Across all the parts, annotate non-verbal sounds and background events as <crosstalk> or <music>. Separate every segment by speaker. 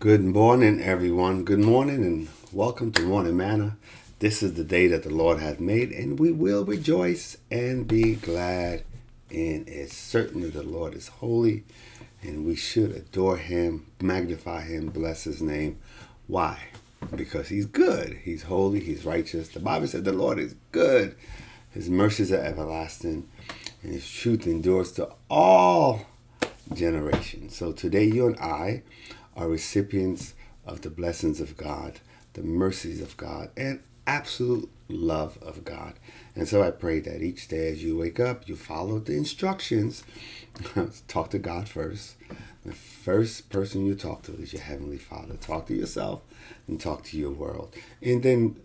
Speaker 1: Good morning, everyone. Good morning, and welcome to Morning Manna. This is the day that the Lord has made, and we will rejoice and be glad in it. Certainly, the Lord is holy, and we should adore Him, magnify Him, bless His name. Why? Because He's good, He's holy, He's righteous. The Bible said the Lord is good, His mercies are everlasting, and His truth endures to all generations. So today, you and I are recipients of the blessings of God, the mercies of God, and absolute love of God. And so I pray that each day as you wake up, you follow the instructions. <laughs> talk to God first. The first person you talk to is your Heavenly Father. Talk to yourself and talk to your world. And then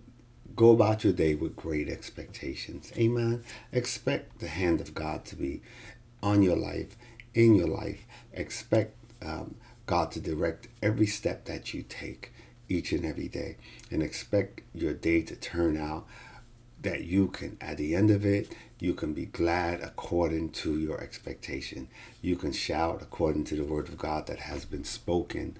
Speaker 1: go about your day with great expectations. Amen. Expect the hand of God to be on your life, in your life. Expect um, God to direct every step that you take each and every day and expect your day to turn out that you can at the end of it you can be glad according to your expectation. You can shout according to the word of god that has been spoken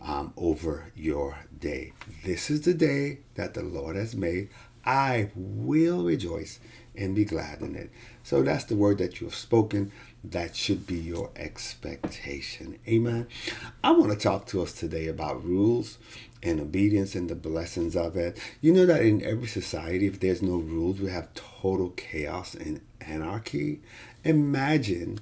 Speaker 1: um, over your day. This is the day that the lord has made. I will rejoice and be glad in it. So that's the word that you have spoken that should be your expectation. Amen. I want to talk to us today about rules and obedience and the blessings of it. You know that in every society, if there's no rules, we have total chaos and anarchy. Imagine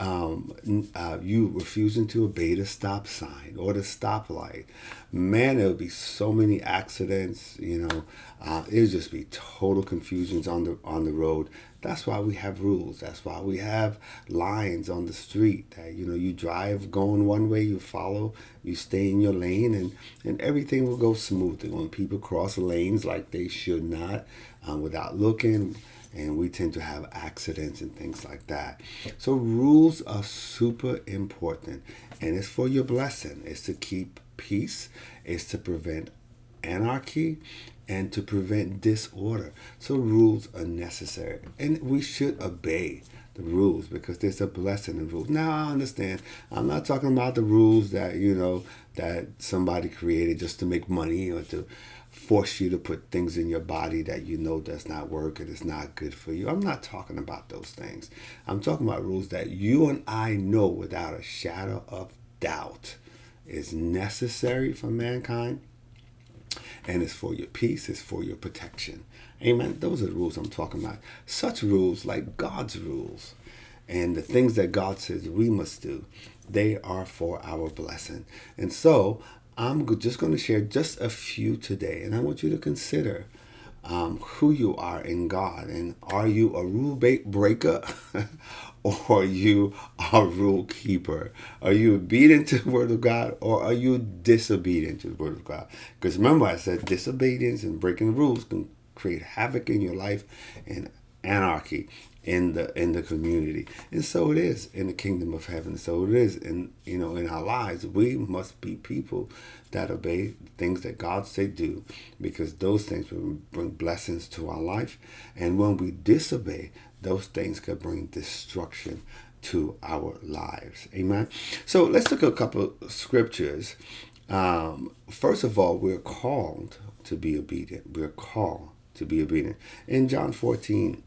Speaker 1: um, uh, you refusing to obey the stop sign or the stoplight. Man, there would be so many accidents. You know, uh, it would just be total confusions on the on the road. That's why we have rules. That's why we have lines on the street that you know you drive going one way, you follow, you stay in your lane, and and everything will go smoothly. When people cross lanes like they should not, um, without looking and we tend to have accidents and things like that. So rules are super important and it's for your blessing. It's to keep peace, it's to prevent anarchy and to prevent disorder. So rules are necessary and we should obey the rules because there's a blessing in rules. Now I understand. I'm not talking about the rules that, you know, that somebody created just to make money or to force you to put things in your body that you know does not work and is not good for you. I'm not talking about those things. I'm talking about rules that you and I know without a shadow of doubt is necessary for mankind and it's for your peace, it's for your protection. Amen. Those are the rules I'm talking about. Such rules like God's rules and the things that God says we must do, they are for our blessing. And so I'm just going to share just a few today, and I want you to consider um, who you are in God. And are you a rule breaker <laughs> or are you a rule keeper? Are you obedient to the word of God or are you disobedient to the word of God? Because remember, I said disobedience and breaking rules can create havoc in your life and anarchy in the in the community. And so it is in the kingdom of heaven. So it is in you know in our lives. We must be people that obey things that god say do because those things will bring blessings to our life. And when we disobey those things could bring destruction to our lives. Amen? So let's look at a couple of scriptures. Um, first of all we're called to be obedient. We're called to be obedient. In john 14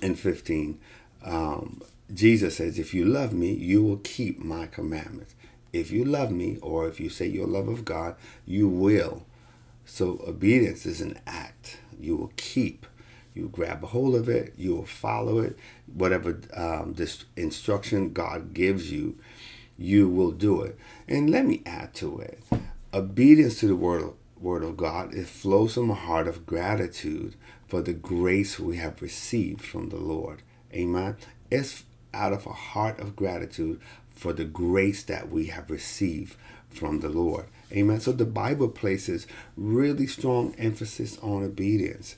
Speaker 1: and 15, um, Jesus says, If you love me, you will keep my commandments. If you love me, or if you say your love of God, you will. So obedience is an act. You will keep. You grab a hold of it. You will follow it. Whatever um, this instruction God gives you, you will do it. And let me add to it. Obedience to the word word of God, it flows from a heart of gratitude for the grace we have received from the Lord. Amen. It's out of a heart of gratitude for the grace that we have received from the Lord. Amen. So the Bible places really strong emphasis on obedience.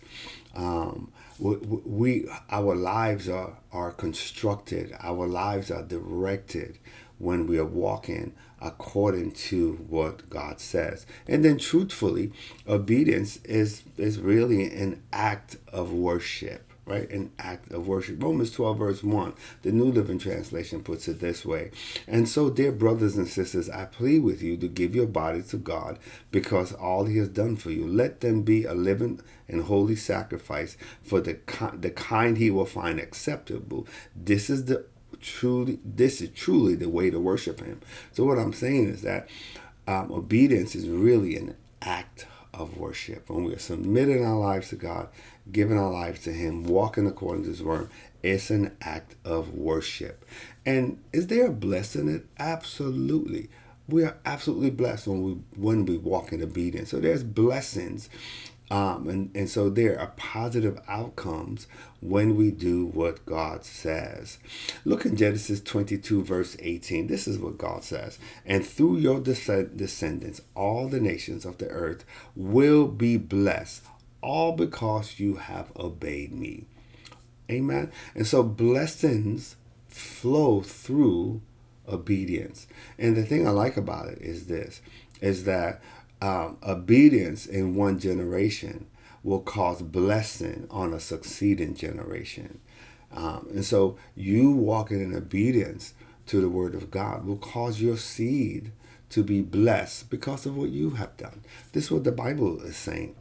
Speaker 1: Um, we, we, our lives are are constructed. Our lives are directed when we are walking according to what God says. And then truthfully, obedience is is really an act of worship. right? An act of worship. Romans 12, verse 1, the New Living Translation puts it this way. And so, dear brothers and sisters, I plead with you to give your body to God because all he has done for you. Let them be a living and holy sacrifice for the, the kind he will find acceptable. This is the truly this is truly the way to worship him. So what I'm saying is that um, obedience is really an act of worship. When we are submitting our lives to God, giving our lives to Him, walking according to His word, it's an act of worship. And is there a blessing in it? Absolutely. We are absolutely blessed when we when we walk in obedience. So there's blessings um, and, and so there are positive outcomes when we do what God says. Look in Genesis 22, verse 18. This is what God says. And through your descendants, all the nations of the earth will be blessed, all because you have obeyed me. Amen. And so blessings flow through obedience. And the thing I like about it is this is that um, obedience in one generation will cause blessing on a succeeding generation. Um, and so you walking in obedience to the word of God will cause your seed to be blessed because of what you have done. This is what the Bible is saying.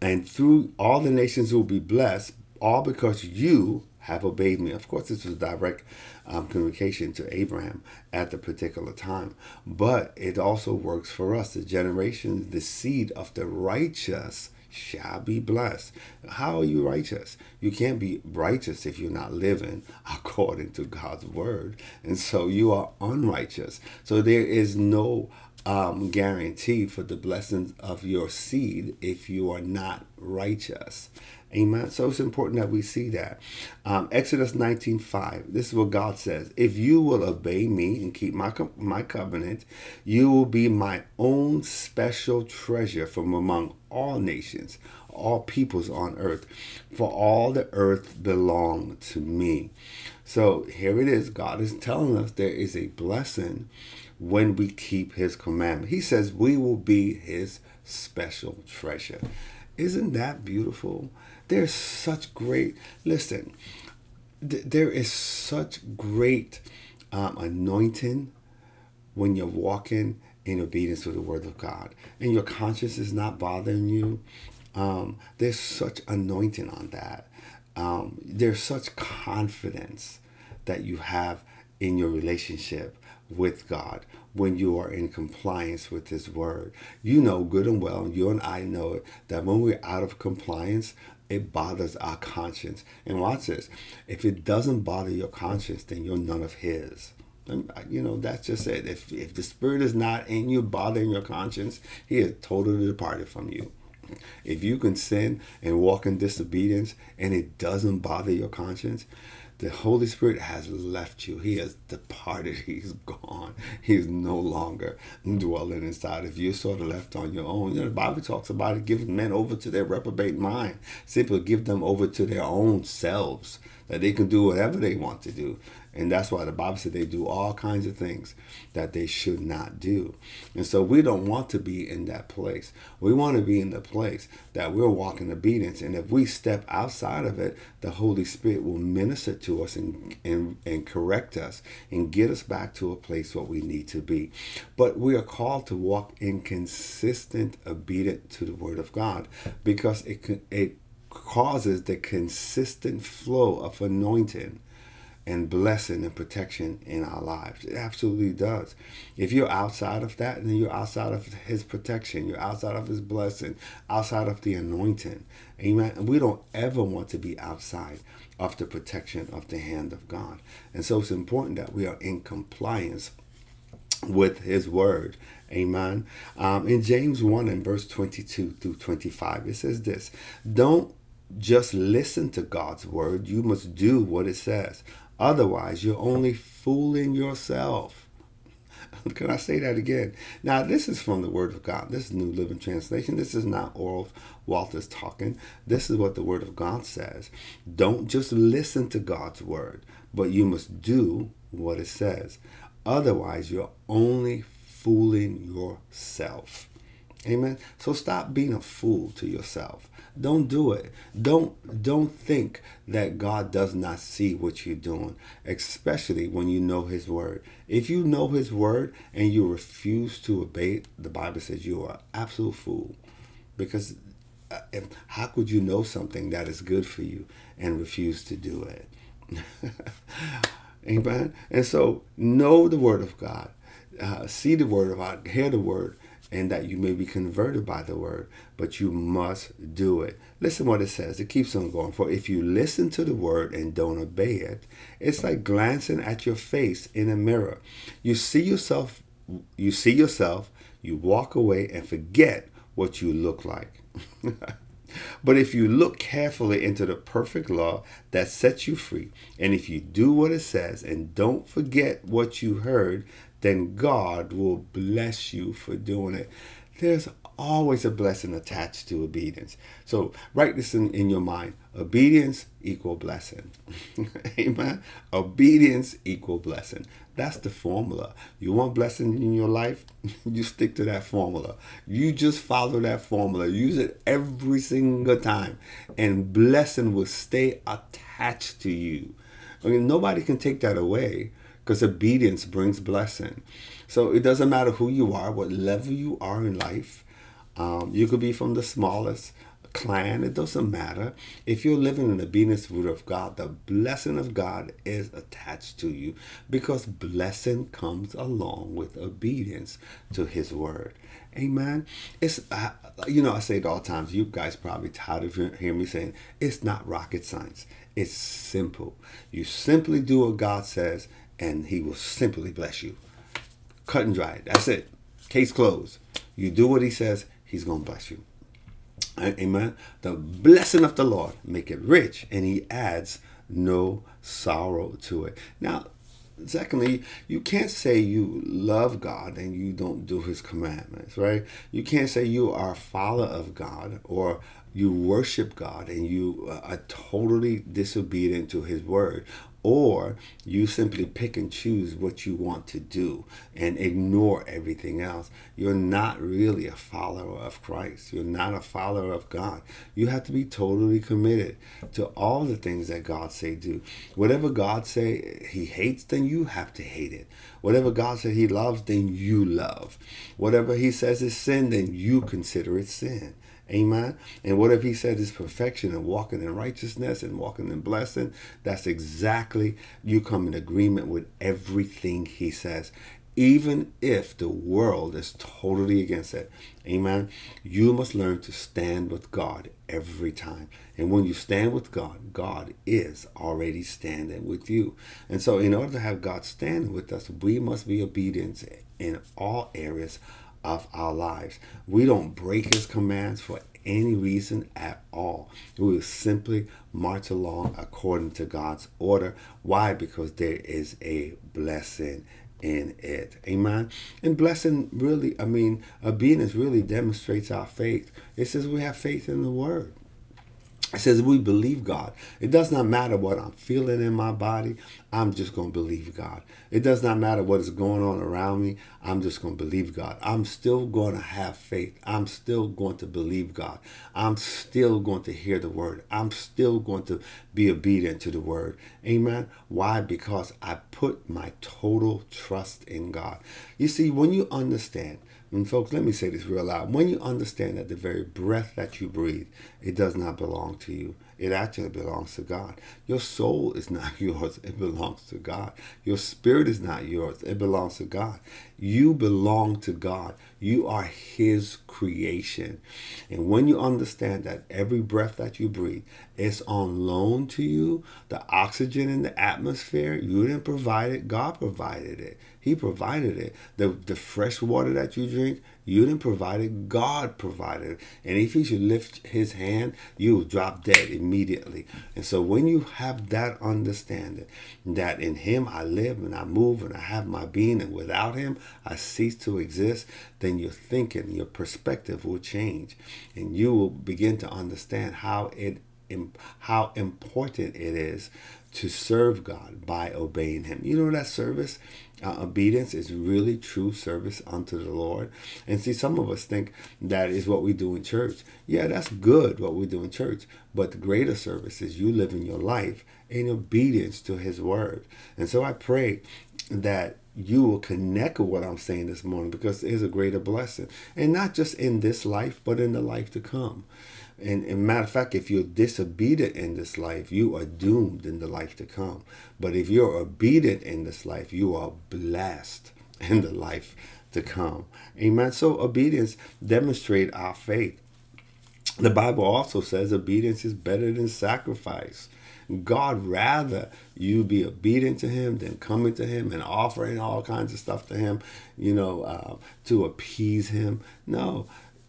Speaker 1: And through all the nations will be blessed, all because you have obeyed me. Of course, this was direct um, communication to Abraham at the particular time, but it also works for us. The generation, the seed of the righteous shall be blessed. How are you righteous? You can't be righteous if you're not living <laughs> according to God's word. And so you are unrighteous. So there is no um, guarantee for the blessings of your seed if you are not righteous. Amen. So it's important that we see that. Um, Exodus 19 5. This is what God says. If you will obey me and keep my, my covenant, you will be my own special treasure from among all nations, all peoples on earth. For all the earth belong to me. So here it is. God is telling us there is a blessing when we keep his commandment. He says we will be his special treasure. Isn't that beautiful? There's such great, listen, th- there is such great um, anointing when you're walking in obedience to the word of God and your conscience is not bothering you. Um, there's such anointing on that. Um, there's such confidence that you have in your relationship with God when you are in compliance with His Word. You know good and well, you and I know it, that when we're out of compliance, it bothers our conscience. And watch this if it doesn't bother your conscience, then you're none of His. You know, that's just it. If, if the Spirit is not in you, bothering your conscience, He is totally departed from you. If you can sin and walk in disobedience and it doesn't bother your conscience, the Holy Spirit has left you. He has departed. <laughs> He's gone. He's no longer dwelling inside of you. Sort of left on your own. You know, the Bible talks about it giving men over to their reprobate mind. Simply give them over to their own selves that they can do whatever they want to do. And that's why the Bible said they do all kinds of things that they should not do. And so we don't want to be in that place. We want to be in the place that we're walking obedience. And if we step outside of it, the Holy Spirit will minister to us and, and, and correct us and get us back to a place where we need to be. But we are called to walk in consistent obedience to the Word of God because it, it causes the consistent flow of anointing and blessing and protection in our lives. It absolutely does. If you're outside of that, then you're outside of His protection. You're outside of His blessing, outside of the anointing. Amen. And we don't ever want to be outside of the protection of the hand of God. And so it's important that we are in compliance with His word. Amen. Um, in James 1 and verse 22 through 25, it says this Don't just listen to God's word, you must do what it says. Otherwise, you're only fooling yourself. <laughs> Can I say that again? Now, this is from the Word of God. This is New Living Translation. This is not Oral Walters talking. This is what the Word of God says. Don't just listen to God's Word, but you must do what it says. Otherwise, you're only fooling yourself. Amen. So stop being a fool to yourself. Don't do it. Don't don't think that God does not see what you're doing, especially when you know his word. If you know his word and you refuse to obey it, the Bible says you are absolute fool. Because uh, if, how could you know something that is good for you and refuse to do it? <laughs> Amen. And so know the word of God. Uh, see the word of God, hear the word, and that you may be converted by the word, but you must do it. Listen what it says. It keeps on going. For if you listen to the word and don't obey it, it's like glancing at your face in a mirror. You see yourself, you see yourself, you walk away and forget what you look like. <laughs> But if you look carefully into the perfect law that sets you free, and if you do what it says and don't forget what you heard, then God will bless you for doing it. There's always a blessing attached to obedience. So write this in, in your mind. Obedience equal blessing. <laughs> Amen. Obedience equal blessing. That's the formula. You want blessing in your life? <laughs> you stick to that formula. You just follow that formula. Use it every single time. And blessing will stay attached to you. I mean, nobody can take that away because obedience brings blessing. So it doesn't matter who you are, what level you are in life. Um, you could be from the smallest clan, it doesn't matter. If you're living in the obedience root of God, the blessing of God is attached to you because blessing comes along with obedience to his word. Amen. It's uh, you know I say it all times. You guys probably tired of hearing me saying it's not rocket science. It's simple. You simply do what God says, and He will simply bless you. Cut and dry. That's it. Case closed. You do what He says, He's gonna bless you. Amen. The blessing of the Lord make it rich, and He adds no sorrow to it. Now, secondly, you can't say you love God and you don't do His commandments, right? You can't say you are a follower of God or you worship God and you are totally disobedient to His word or you simply pick and choose what you want to do and ignore everything else. You're not really a follower of Christ. You're not a follower of God. You have to be totally committed to all the things that God say do. Whatever God say he hates, then you have to hate it. Whatever God said he loves, then you love. Whatever he says is sin, then you consider it sin. Amen. And what if he said is perfection and walking in righteousness and walking in blessing? That's exactly you come in agreement with everything he says. Even if the world is totally against it. Amen. You must learn to stand with God every time. And when you stand with God, God is already standing with you. And so, in order to have God stand with us, we must be obedient in all areas of our lives. We don't break his commands for any reason at all. We will simply march along according to God's order. Why? Because there is a blessing in it. Amen. And blessing really, I mean, obedience really demonstrates our faith. It says we have faith in the word. It says we believe God. It does not matter what I'm feeling in my body. I'm just going to believe God. It does not matter what is going on around me. I'm just going to believe God. I'm still going to have faith. I'm still going to believe God. I'm still going to hear the word. I'm still going to be obedient to the word. Amen. Why? Because I put my total trust in God. You see, when you understand and folks, let me say this real loud. When you understand that the very breath that you breathe, it does not belong to you. It actually belongs to God. Your soul is not <laughs> yours. It belongs to God. Your spirit is not yours. It belongs to God. You belong to God. You are His creation. And when you understand that every breath that you breathe is on loan to you, the oxygen in the atmosphere, you didn't provide it, God provided it. He provided it. The, the fresh water that you drink, you didn't provide it, God provided it. And if He should lift His hand, you will drop dead immediately. And so when you have that understanding that in Him I live and I move and I have my being, and without Him I cease to exist, then your thinking, your perspective will change. And you will begin to understand how it how important it is to serve God by obeying Him. You know that service Uh, obedience is really true service unto the Lord. And see, some of us think that is what we do in church. Yeah, that's good what we do in church. But the greater service is you living your life in obedience to His word. And so I pray that you will connect with what I'm saying this morning because it is a greater blessing. And not just in this life, but in the life to come. And, and matter of fact, if you're disobedient in this life, you are doomed in the life to come. But if you're obedient in this life, you are blessed <laughs> in the life to come. Amen. So obedience demonstrate our faith. The Bible also says obedience is better than sacrifice. God rather you be obedient to Him than coming to Him and offering all kinds of stuff to Him, you know, uh, to appease Him. No,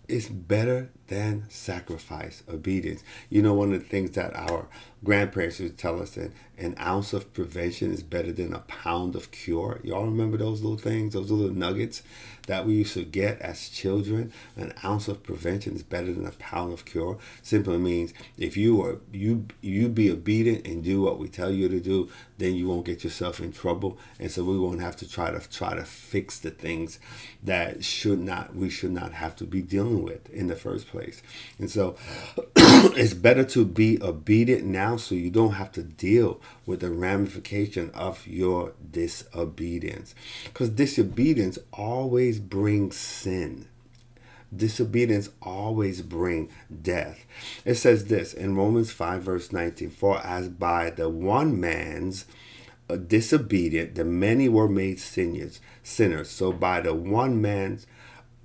Speaker 1: it's better than sacrifice, obedience. You know, one of the things that our grandparents would tell us that an ounce of prevention is better than a pound of cure. Y'all remember those little things, those little nuggets that we used to get as children? An ounce of prevention is better than a pound of cure. Simply means if you are you you be obedient and do what we tell you to do, then you won't get yourself in trouble, and so we won't have to try to try to fix the things that should not we should not have to be dealing with in the first place. And so <clears throat> it's better to be obedient now so you don't have to deal with the ramification of your disobedience. Because disobedience always brings sin. Disobedience always bring death. It says this in Romans 5 verse 19, for as by the one man's uh, disobedient, the many were made sinners, sinners. So by the one man's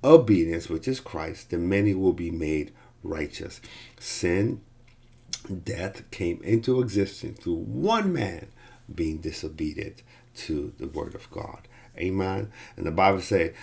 Speaker 1: obedience, which is Christ, the many will be made righteous. Sin, death came into existence through one man being disobedient to the word of God. Amen. And the Bible says,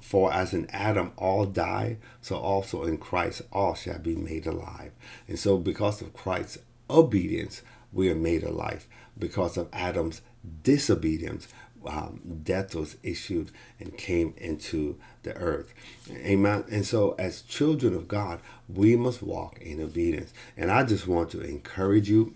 Speaker 1: For as in Adam all die, so also in Christ all shall be made alive. And so, because of Christ's obedience, we are made alive. Because of Adam's disobedience, um, death was issued and came into the earth. Amen. And so, as children of God, we must walk in obedience. And I just want to encourage you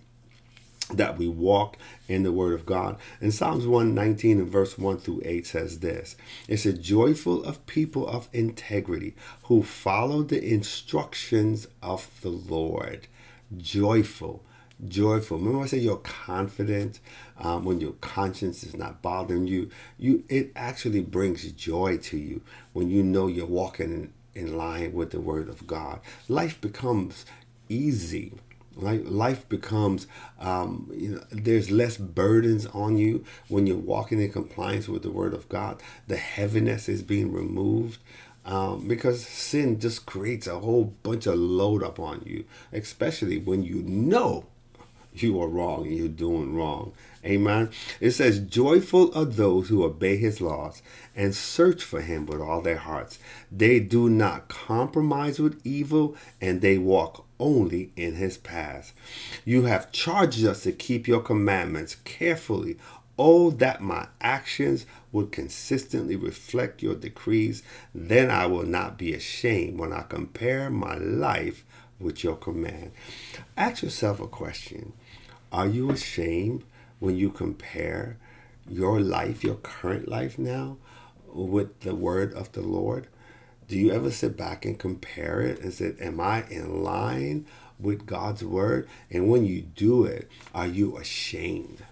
Speaker 1: that we walk in the word of God. And Psalms 119 and verse 1 through 8 says this It's a joyful of people of integrity who follow the instructions of the Lord. Joyful joyful. Remember, I say you're confident um, when your conscience is not bothering you. You it actually brings joy to you when you know you're walking in, in line with the Word of God. Life becomes easy. Like life becomes, um, you know, there's less burdens on you when you're walking in compliance with the Word of God. The heaviness is being removed. Um, because sin just creates a whole bunch of load up on you, especially when you know you are wrong and you're doing wrong. Amen. It says, Joyful are those who obey his laws and search for him with all their hearts. They do not compromise with evil and they walk only in his paths. You have charged us to keep your commandments carefully. Oh, that my actions would consistently reflect your decrees. Then I will not be ashamed when I compare my life with your command. Ask yourself a question Are you ashamed when you compare your life, your current life now, with the word of the Lord? Do you ever sit back and compare it and say, Am I in line with God's word? And when you do it, are you ashamed?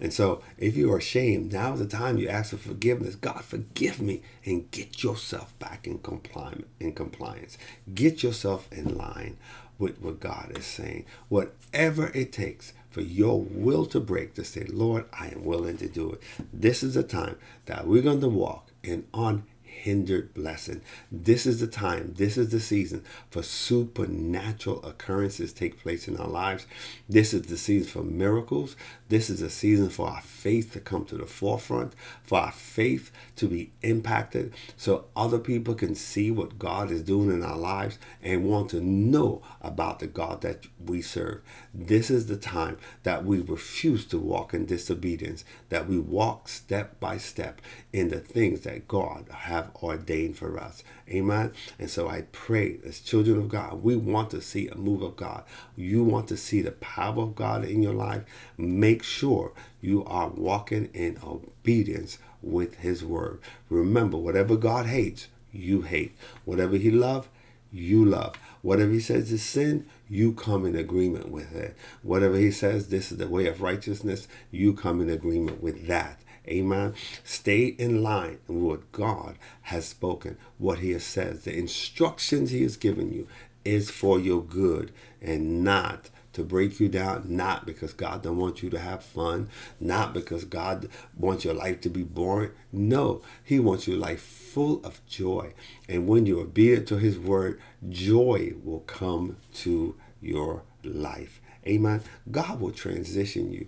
Speaker 1: And so, if you are ashamed, now is the time you ask for forgiveness. God, forgive me, and get yourself back in compliance. In compliance, get yourself in line with what God is saying. Whatever it takes for your will to break, to say, Lord, I am willing to do it. This is the time that we're going to walk in on hindered blessing. This is the time, this is the season for supernatural occurrences take place in our lives. This is the season for miracles. This is a season for our faith to come to the forefront, for our faith to be impacted so other people can see what God is doing in our lives and want to know about the God that we serve. This is the time that we refuse to walk in disobedience, that we walk step by step in the things that God have have ordained for us. Amen. And so I pray, as children of God, we want to see a move of God. You want to see the power of God in your life. Make sure you are walking in obedience with His word. Remember, whatever God hates, you hate. Whatever He loves, you love. Whatever he says is sin, you come in agreement with it. Whatever he says, this is the way of righteousness, you come in agreement with that. Amen. Stay in line with what God has spoken, what He has said. The instructions He has given you is for your good and not to break you down, not because God don't want you to have fun, not because God wants your life to be boring. No, He wants your life full of joy. And when you're obedient to His word, joy will come to your life. Amen. God will transition you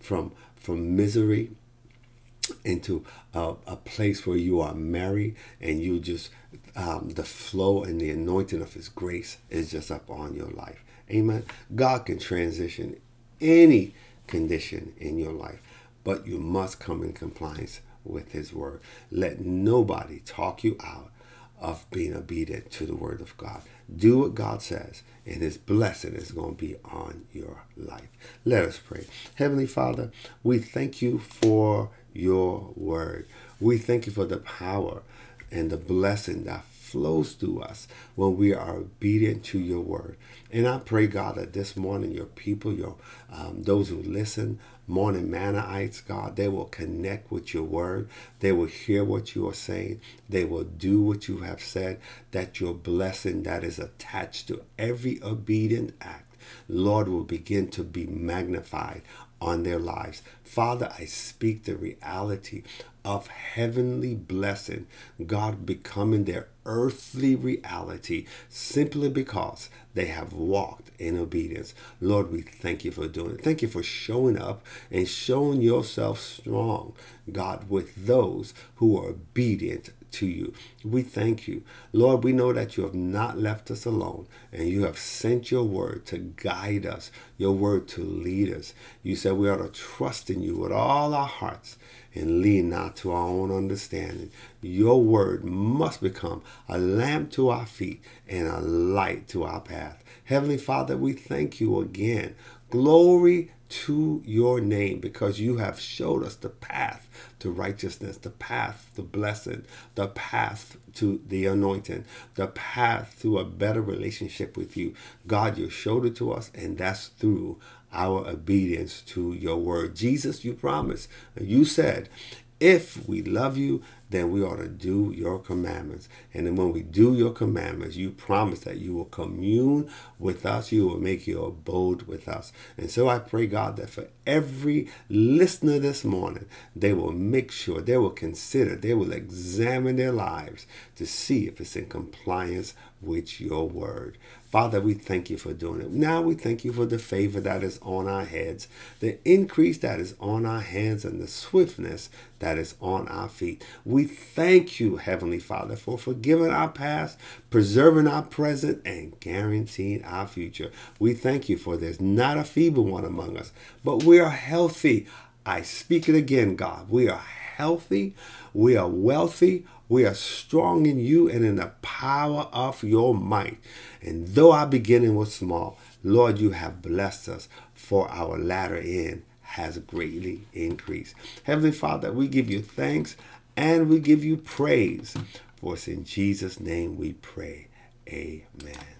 Speaker 1: from from misery into a, a, place where you are merry and you just um, the flow and the anointing of his grace is just up on your life amen. God can transition any condition in your life but you must come in compliance with his word. Let nobody talk you out of being obedient to the word of god. Do what god says and his blessing is going to be on your life. Let us pray. Heavenly father we thank you for your word. We thank you for the power and the blessing that flows through us when we are obedient to your word. And I pray, God, that this morning your people, your um, those who listen, morning mannaites, God, they will connect with your word. They will hear what you are saying. They will do what you have said. That your blessing that is attached to every obedient act Lord, will begin to be magnified on their lives. Father, I speak the reality of heavenly blessing, God becoming their earthly reality simply because they have walked in obedience. Lord, we thank you for doing it. Thank you for showing up and showing yourself strong, God, with those who are obedient to you. We thank you. Lord, we know that you have not left us alone and you have sent your word to guide us, your word to lead us. You said we ought to trust in you with all our hearts and lean not to our own understanding. Your word must become a lamp to our feet and a light to our path. Heavenly Father, we thank you again. Glory to your name because you have showed us the path to righteousness, the path to blessing, the path to the anointing, the path to a better relationship with you. God, you showed it to us, and that's through our obedience to your word. Jesus, you promised, you said, if we love you, then we ought to do your commandments. And then when we do your commandments, you promise that you will commune with us, you will make your abode with us. And so I pray, God, that for every listener this morning, they will make sure, they will consider, they will examine their lives to see if it's in compliance with your word. Father, we thank you for doing it. Now we thank you for the favor that is on our heads, the increase that is on our hands, and the swiftness that is on our feet. We thank you, Heavenly Father, for forgiving our past, preserving our present, and guaranteeing our future. We thank you for there's not a feeble one among us, but we are healthy. I speak it again, God. We are healthy, we are wealthy, we are strong in you and in the power of your might. And though our beginning was small, Lord, you have blessed us, for our latter end has greatly increased. Heavenly Father, we give you thanks and we give you praise. For it's in Jesus' name we pray. Amen.